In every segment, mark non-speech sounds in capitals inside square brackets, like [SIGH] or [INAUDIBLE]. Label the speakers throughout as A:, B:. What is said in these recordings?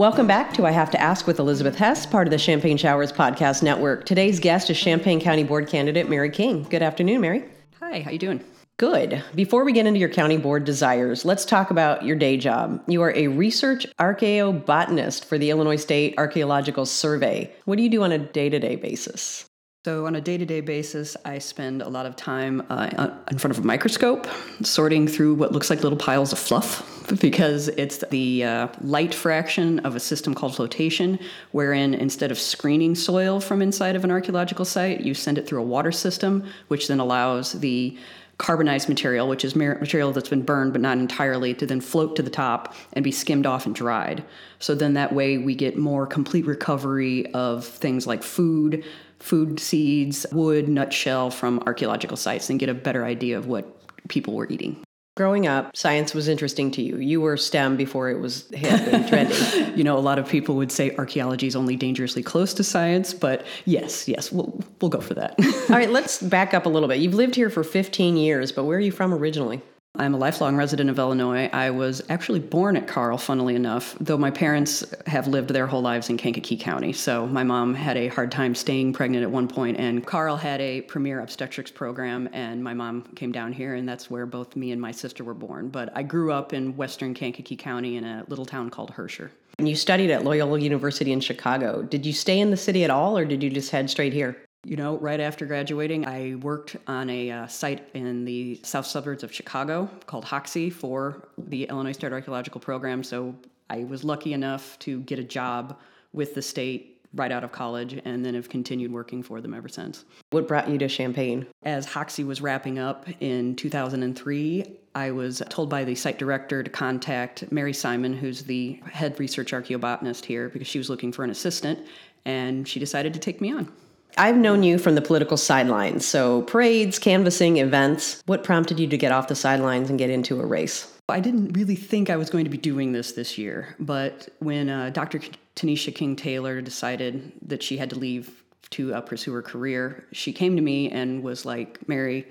A: Welcome back to I Have to Ask with Elizabeth Hess, part of the Champagne Showers Podcast Network. Today's guest is Champaign County Board candidate Mary King. Good afternoon, Mary.
B: Hi, how you doing?
A: Good. Before we get into your county board desires, let's talk about your day job. You are a research archaeobotanist for the Illinois State Archaeological Survey. What do you do on a day to day basis?
B: So, on a day to day basis, I spend a lot of time uh, in front of a microscope sorting through what looks like little piles of fluff because it's the uh, light fraction of a system called flotation, wherein instead of screening soil from inside of an archaeological site, you send it through a water system, which then allows the carbonized material, which is material that's been burned but not entirely, to then float to the top and be skimmed off and dried. So then that way we get more complete recovery of things like food, food seeds, wood, nutshell from archaeological sites and get a better idea of what people were eating.
A: Growing up, science was interesting to you. You were STEM before it was hip and [LAUGHS] trendy.
B: you know, a lot of people would say archaeology is only dangerously close to science, but yes, yes, we'll, we'll go for that.
A: All right, [LAUGHS] let's back up a little bit. You've lived here for 15 years, but where are you from originally?
B: I'm a lifelong resident of Illinois. I was actually born at Carle, funnily enough, though my parents have lived their whole lives in Kankakee County. So my mom had a hard time staying pregnant at one point, and Carle had a premier obstetrics program, and my mom came down here, and that's where both me and my sister were born. But I grew up in western Kankakee County in a little town called Herscher.
A: And you studied at Loyola University in Chicago. Did you stay in the city at all, or did you just head straight here?
B: You know, right after graduating, I worked on a uh, site in the south suburbs of Chicago called Hoxie for the Illinois State Archaeological Program. So I was lucky enough to get a job with the state right out of college and then have continued working for them ever since.
A: What brought you to Champaign?
B: As Hoxie was wrapping up in 2003, I was told by the site director to contact Mary Simon, who's the head research archaeobotanist here, because she was looking for an assistant, and she decided to take me on.
A: I've known you from the political sidelines, so parades, canvassing, events. What prompted you to get off the sidelines and get into a race?
B: I didn't really think I was going to be doing this this year, but when uh, Dr. Tanisha King Taylor decided that she had to leave to uh, pursue her career, she came to me and was like, Mary,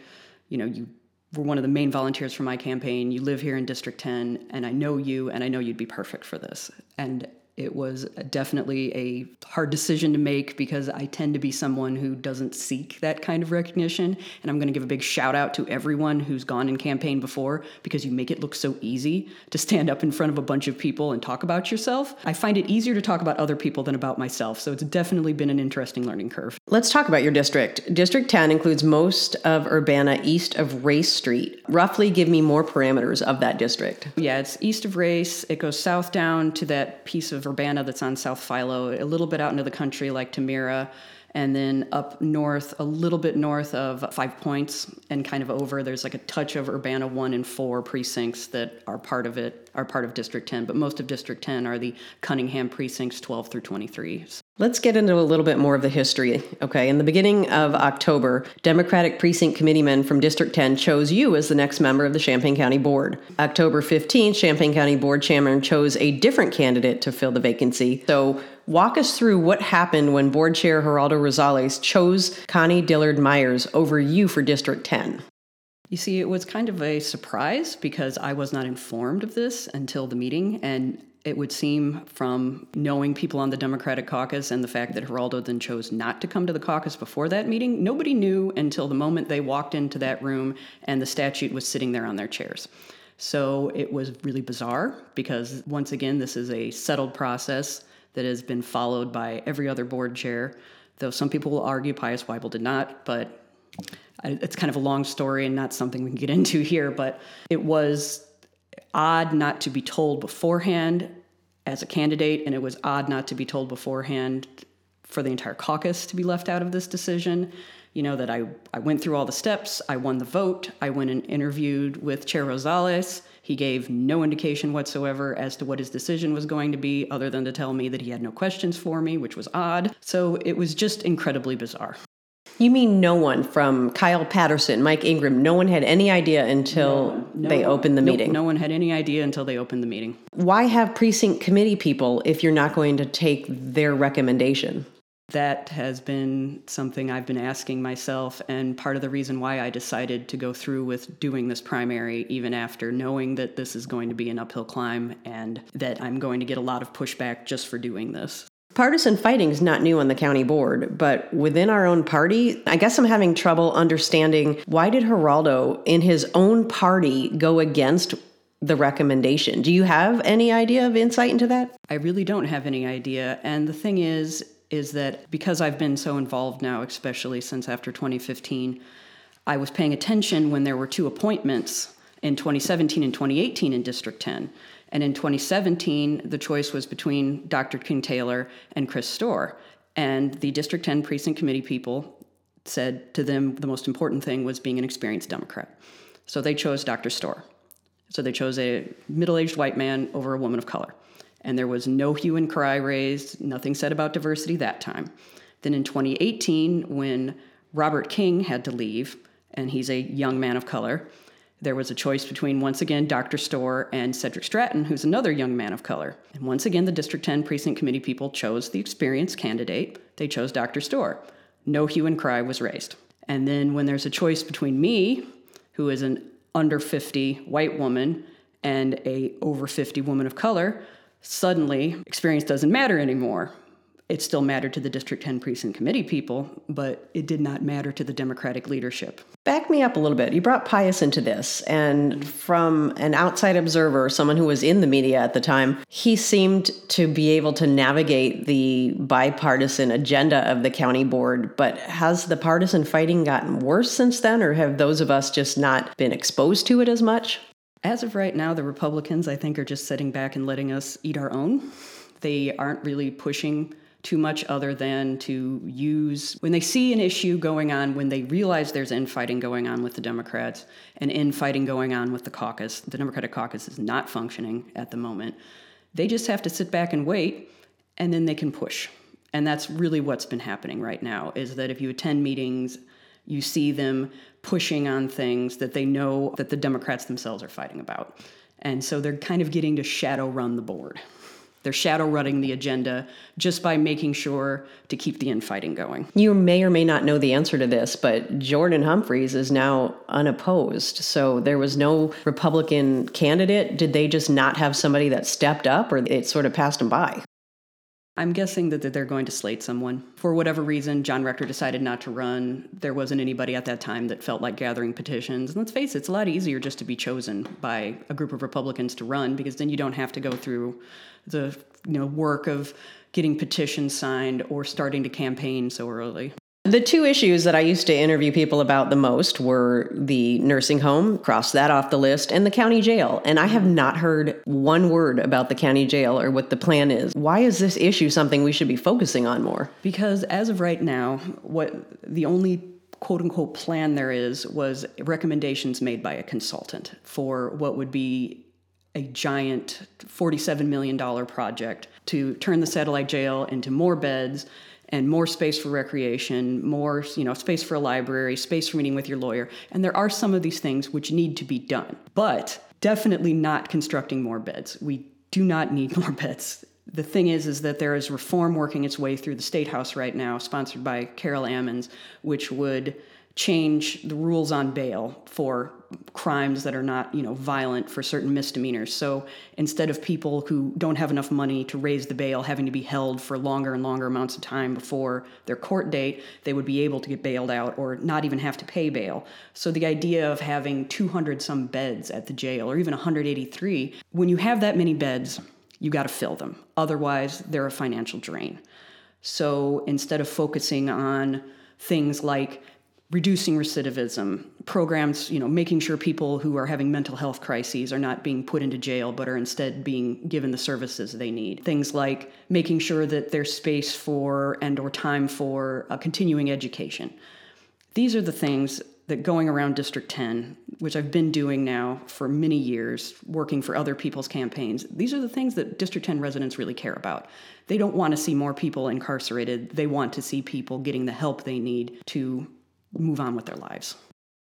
B: you know, you were one of the main volunteers for my campaign. You live here in District 10, and I know you, and I know you'd be perfect for this. And it was definitely a hard decision to make because I tend to be someone who doesn't seek that kind of recognition. And I'm going to give a big shout out to everyone who's gone in campaign before because you make it look so easy to stand up in front of a bunch of people and talk about yourself. I find it easier to talk about other people than about myself. So it's definitely been an interesting learning curve.
A: Let's talk about your district. District 10 includes most of Urbana east of Race Street. Roughly give me more parameters of that district.
B: Yeah, it's east of Race. It goes south down to that piece of Urbana that's on South Philo, a little bit out into the country like Tamira, and then up north, a little bit north of Five Points and kind of over. There's like a touch of Urbana 1 and 4 precincts that are part of it, are part of District 10, but most of District 10 are the Cunningham precincts 12 through 23.
A: Let's get into a little bit more of the history. Okay, in the beginning of October, Democratic Precinct Committeemen from District 10 chose you as the next member of the Champaign County Board. October 15th, Champaign County Board Chairman chose a different candidate to fill the vacancy. So, walk us through what happened when Board Chair Geraldo Rosales chose Connie Dillard Myers over you for District 10.
B: You see, it was kind of a surprise because I was not informed of this until the meeting, and it would seem from knowing people on the Democratic caucus and the fact that Geraldo then chose not to come to the caucus before that meeting, nobody knew until the moment they walked into that room and the statute was sitting there on their chairs. So it was really bizarre because, once again, this is a settled process that has been followed by every other board chair. Though some people will argue Pius Weibel did not, but it's kind of a long story and not something we can get [LAUGHS] into here. But it was odd not to be told beforehand as a candidate, and it was odd not to be told beforehand for the entire caucus to be left out of this decision. You know, that I, I went through all the steps, I won the vote, I went and interviewed with Chair Rosales. He gave no indication whatsoever as to what his decision was going to be, other than to tell me that he had no questions for me, which was odd. So it was just incredibly bizarre.
A: You mean no one from Kyle Patterson, Mike Ingram, no one had any idea until no no they opened the meeting?
B: No one had any idea until they opened the meeting.
A: Why have precinct committee people if you're not going to take their recommendation?
B: That has been something I've been asking myself, and part of the reason why I decided to go through with doing this primary, even after knowing that this is going to be an uphill climb and that I'm going to get a lot of pushback just for doing this.
A: Partisan fighting is not new on the county board, but within our own party, I guess I'm having trouble understanding why did Geraldo in his own party go against the recommendation? Do you have any idea of insight into that?
B: I really don't have any idea. And the thing is, is that because I've been so involved now, especially since after 2015, I was paying attention when there were two appointments in 2017 and 2018 in District 10. And in 2017, the choice was between Dr. King Taylor and Chris Stohr. And the District 10 Precinct Committee people said to them the most important thing was being an experienced Democrat. So they chose Dr. Stohr. So they chose a middle aged white man over a woman of color. And there was no hue and cry raised, nothing said about diversity that time. Then in 2018, when Robert King had to leave, and he's a young man of color, there was a choice between, once again, Dr. Stohr and Cedric Stratton, who's another young man of color. And once again, the District 10 Precinct Committee people chose the experienced candidate. They chose Dr. Stohr. No hue and cry was raised. And then when there's a choice between me, who is an under 50 white woman, and a over 50 woman of color, suddenly experience doesn't matter anymore. It still mattered to the District 10 Precinct Committee people, but it did not matter to the Democratic leadership.
A: Back me up a little bit. You brought Pius into this, and from an outside observer, someone who was in the media at the time, he seemed to be able to navigate the bipartisan agenda of the county board. But has the partisan fighting gotten worse since then, or have those of us just not been exposed to it as much?
B: As of right now, the Republicans, I think, are just sitting back and letting us eat our own. They aren't really pushing too much other than to use when they see an issue going on, when they realize there's infighting going on with the Democrats and infighting going on with the caucus. The Democratic caucus is not functioning at the moment. They just have to sit back and wait, and then they can push. And that's really what's been happening right now is that if you attend meetings, you see them pushing on things that they know that the Democrats themselves are fighting about. And so they're kind of getting to shadow run the board. They're shadow running the agenda just by making sure to keep the infighting going.
A: You may or may not know the answer to this, but Jordan Humphreys is now unopposed. So there was no Republican candidate. Did they just not have somebody that stepped up, or it sort of passed them by?
B: I'm guessing that they're going to slate someone. For whatever reason, John Rector decided not to run. There wasn't anybody at that time that felt like gathering petitions. And let's face it, it's a lot easier just to be chosen by a group of Republicans to run because then you don't have to go through the you know work of getting petitions signed or starting to campaign so early.
A: The two issues that I used to interview people about the most were the nursing home, cross that off the list, and the county jail. And I have not heard one word about the county jail or what the plan is. Why is this issue something we should be focusing on more?
B: Because as of right now, what the only quote unquote plan there is was recommendations made by a consultant for what would be a giant $47 million project to turn the satellite jail into more beds and more space for recreation, more you know space for a library, space for meeting with your lawyer. And there are some of these things which need to be done, but definitely not constructing more beds. We do not need [LAUGHS] more beds. The thing is, is that there is reform working its way through the state house right now, sponsored by Carol Ammons, which would change the rules on bail for crimes that are not, you know, violent for certain misdemeanors. So instead of people who don't have enough money to raise the bail having to be held for longer and longer amounts of time before their court date, they would be able to get bailed out or not even have to pay bail. So the idea of having 200 some beds at the jail or even 183, when you have that many beds, you got to fill them. Otherwise, they're a financial drain. So instead of focusing on things like reducing recidivism, programs, you know, making sure people who are having mental health crises are not being put into jail but are instead being given the services they need. Things like making sure that there's space for and or time for a continuing education. These are the things that going around District 10, which I've been doing now for many years, working for other people's campaigns, these are the things that District 10 residents really care about. They don't want to see more people incarcerated. They want to see people getting the help they need to move on with their lives.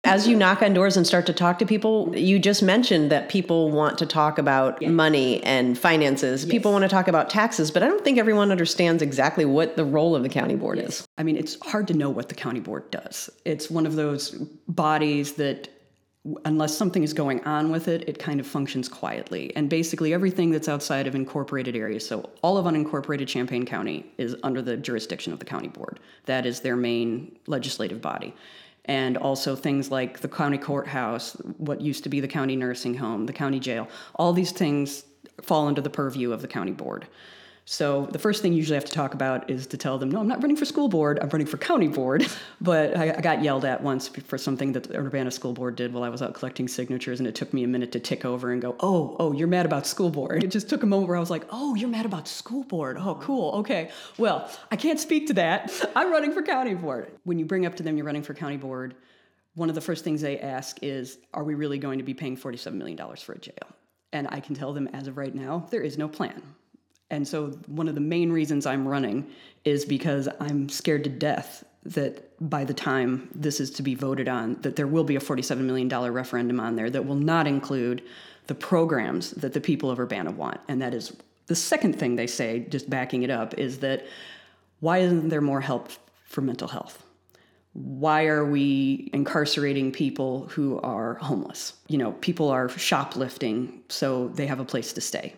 A: As you knock on doors and start to talk to people, you just mentioned that people want to talk about yes. money and finances. Yes. People want to talk about taxes, but I don't think everyone understands exactly what the role of the county board yes. is.
B: I mean, it's hard to know what the county board does. It's one of those bodies that unless something is going on with it, it kind of functions quietly. And basically, everything that's outside of incorporated areas, so all of unincorporated Champaign County, is under the jurisdiction of the county board. That is their main legislative body. And also things like the county courthouse, what used to be the county nursing home, the county jail, all these things fall under the purview of the county board. So the first thing you usually have to talk about is to tell them, no, I'm not running for school board, I'm running for county board. [LAUGHS] But I, I, got yelled at once for something that the Urbana School Board did while I was out collecting signatures, and it took me a minute to tick over and go, oh, oh, you're mad about school board. It just took a moment where I was like, oh, you're mad about school board. Oh, cool, okay. Well, I can't speak to that. [LAUGHS] I'm running for county board. When you bring up to them you're running for county board, one of the first things they ask is, are we really going to be paying $47 million for a jail? And I can tell them as of right now, there is no plan. And so, one of the main reasons I'm running is because I'm scared to death that by the time this is to be voted on, that there will be a $47 million referendum on there that will not include the programs that the people of Urbana want. And that is the second thing they say, just backing it up, is that why isn't there more help for mental health? Why are we incarcerating people who are homeless? You know, people are shoplifting so they have a place to stay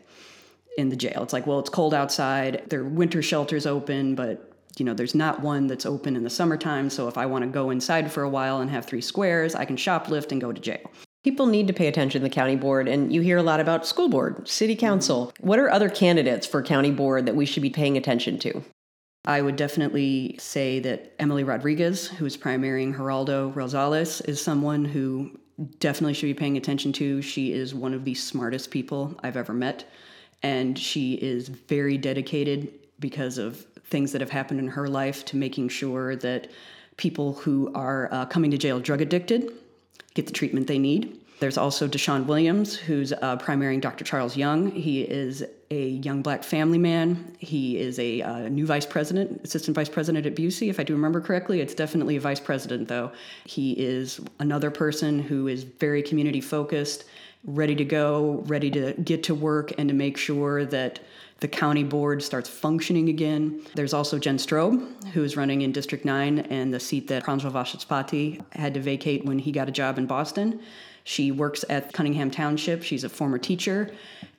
B: in the jail. It's like, well, it's cold outside. There are winter shelters open, but you know, there's not one that's open in the summertime. So if I want to go inside for a while and have three squares, I can shoplift and go to jail.
A: People need to pay attention to the county board, and you hear a lot about school board, city council. What are other candidates for county board that we should be paying attention to?
B: I would definitely say that Emily Rodriguez, who is primarying Geraldo Rosales, is someone who definitely should be paying attention to. She is one of the smartest people I've ever met and she is very dedicated because of things that have happened in her life to making sure that people who are uh, coming to jail drug addicted get the treatment they need. There's also Deshaun Williams, who's uh, primarying Dr. Charles Young. He is a young black family man. He is a uh, new vice president, assistant vice president at Busey, if I do remember correctly. It's definitely a vice president, though. He is another person who is very community focused ready to go, ready to get to work, and to make sure that the county board starts functioning again. There's also Jen Strobe, who is running in District 9 and the seat that Pranjal Vachaspati had to vacate when he got a job in Boston. She works at Cunningham Township. She's a former teacher.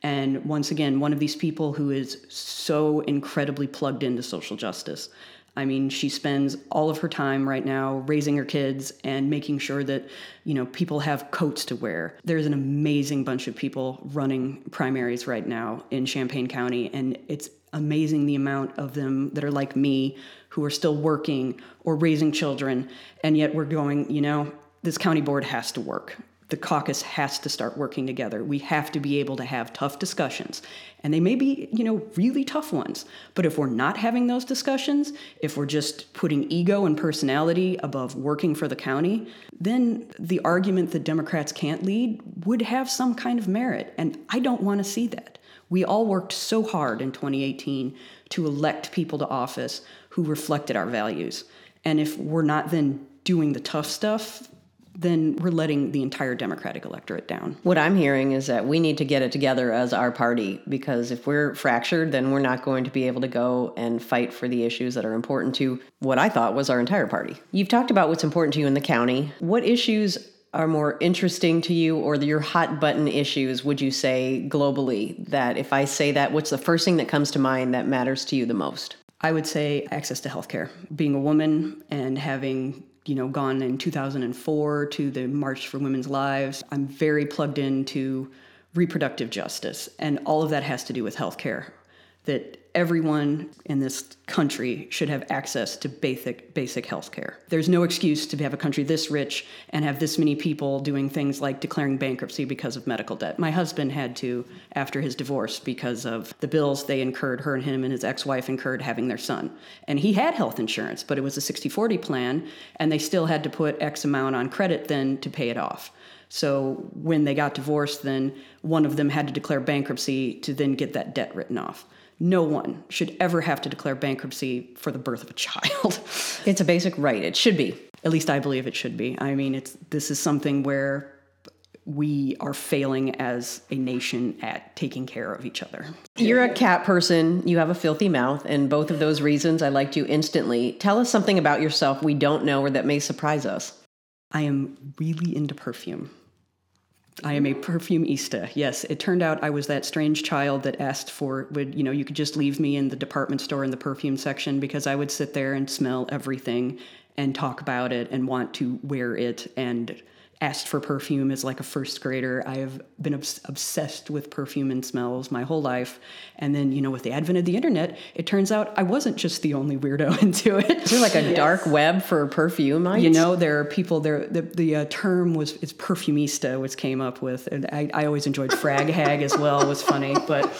B: And once again, one of these people who is so incredibly plugged into social justice. I mean, she spends all of her time right now raising her kids and making sure that, you know, people have coats to wear. There's an amazing bunch of people running primaries right now in Champaign County, and it's amazing the amount of them that are like me who are still working or raising children, and yet we're going, you know, this county board has to work the caucus has to start working together. We have to be able to have tough discussions. And they may be, you know, really tough ones. But if we're not having those discussions, if we're just putting ego and personality above working for the county, then the argument that Democrats can't lead would have some kind of merit. And I don't want to see that. We all worked so hard in 2018 to elect people to office who reflected our values. And if we're not then doing the tough stuff, then we're letting the entire Democratic electorate down.
A: What I'm hearing is that we need to get it together as our party because if we're fractured, then we're not going to be able to go and fight for the issues that are important to what I thought was our entire party. You've talked about what's important to you in the county. What issues are more interesting to you or your hot button issues would you say globally that if I say that what's the first thing that comes to mind that matters to you the most?
B: I would say access to healthcare. Being a woman and having you know, gone in 2004 to the March for Women's Lives. I'm very plugged into reproductive justice, and all of that has to do with healthcare. That everyone in this country should have access to basic basic health care. There's no excuse to have a country this rich and have this many people doing things like declaring bankruptcy because of medical debt. My husband had to after his divorce because of the bills they incurred her and him and his ex-wife incurred having their son. And he had health insurance, but it was a 60/40 plan and they still had to put x amount on credit then to pay it off. So when they got divorced then one of them had to declare bankruptcy to then get that debt written off no one should ever have to declare bankruptcy for the birth of a child. [LAUGHS]
A: it's a basic right. It should be.
B: At least I believe it should be. I mean, it's this is something where we are failing as a nation at taking care of each other.
A: You're a cat person, you have a filthy mouth, and both of those reasons I liked you instantly. Tell us something about yourself we don't know or that may surprise us.
B: I am really into perfume. I am a perfumista. Yes, it turned out I was that strange child that asked for would you know you could just leave me in the department store in the perfume section because I would sit there and smell everything and talk about it and want to wear it and asked for perfume as like a first grader. I have been obs- obsessed with perfume and smells my whole life. And then, you know, with the advent of the internet, it turns out I wasn't just the only weirdo [LAUGHS] into it.
A: Is there like a yes. dark web for perfume?
B: You know, there are people there. The, the uh, term was is perfumista, which came up with, and I, I always enjoyed frag hag as well. was funny, but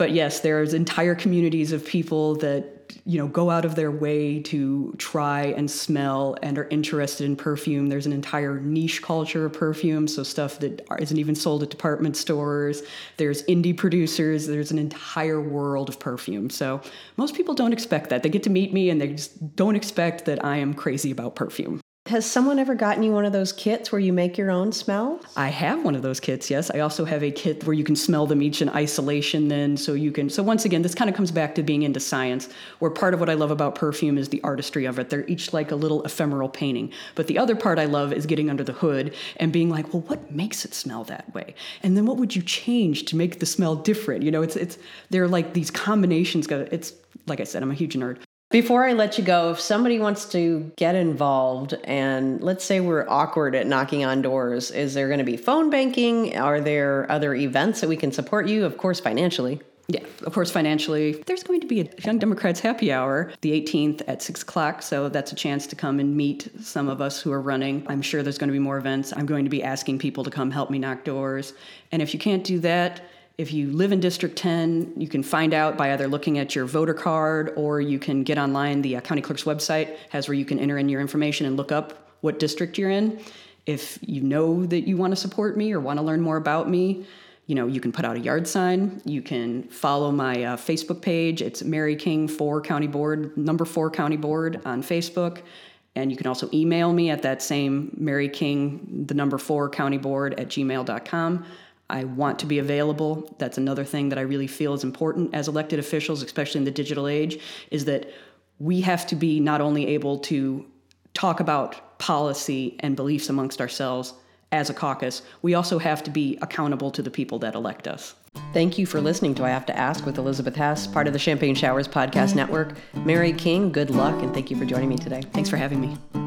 B: but yes, there's entire communities of people that you know go out of their way to try and smell and are interested in perfume. There's an entire niche culture of perfume so stuff that isn't even sold at department stores. There's indie producers. There's an entire world of perfume. So most people don't expect that. They get to meet me and they just don't expect that i am crazy about perfume
A: has someone ever gotten you one of those kits where you make your own smell?
B: I have one of those kits, yes. I also have a kit where you can smell them each in isolation then so you can so once again this kind of comes back to being into science where part of what I love about perfume is the artistry of it. They're each like a little ephemeral painting. But the other part I love is getting under the hood and being like, "Well, what makes it smell that way?" And then what would you change to make the smell different? You know, it's it's they're like these combinations it's like I said, I'm a huge nerd.
A: Before I let you go, if somebody wants to get involved and let's say we're awkward at knocking on doors, is there going to be phone banking? Are there other events that we can support you? Of course, financially.
B: Yeah, of course, financially. There's going to be a Young Democrats happy hour the 18th at 6 o'clock, so that's a chance to come and meet some of us who are running. I'm sure there's going to be more events. I'm going to be asking people to come help me knock doors. And if you can't do that, if you live in District 10, you can find out by either looking at your voter card or you can get online. The uh, county clerk's website has where you can enter in your information and look up what district you're in. If you know that you want to support me or want to learn more about me, you know, you can put out a yard sign. You can follow my uh, Facebook page. It's Mary King 4 County Board, number 4 County Board on Facebook. And you can also email me at that same Mary King, the number 4 County Board at gmail.com. I want to be available. That's another thing that I really feel is important as elected officials, especially in the digital age, is that we have to be not only able to talk about policy and beliefs amongst ourselves as a caucus, we also have to be accountable to the people that elect us.
A: Thank you for listening to I Have to Ask with Elizabeth Hess, part of the Champagne Showers Podcast Network. Mary King, good luck, and thank you for joining me today.
B: Thanks for having me.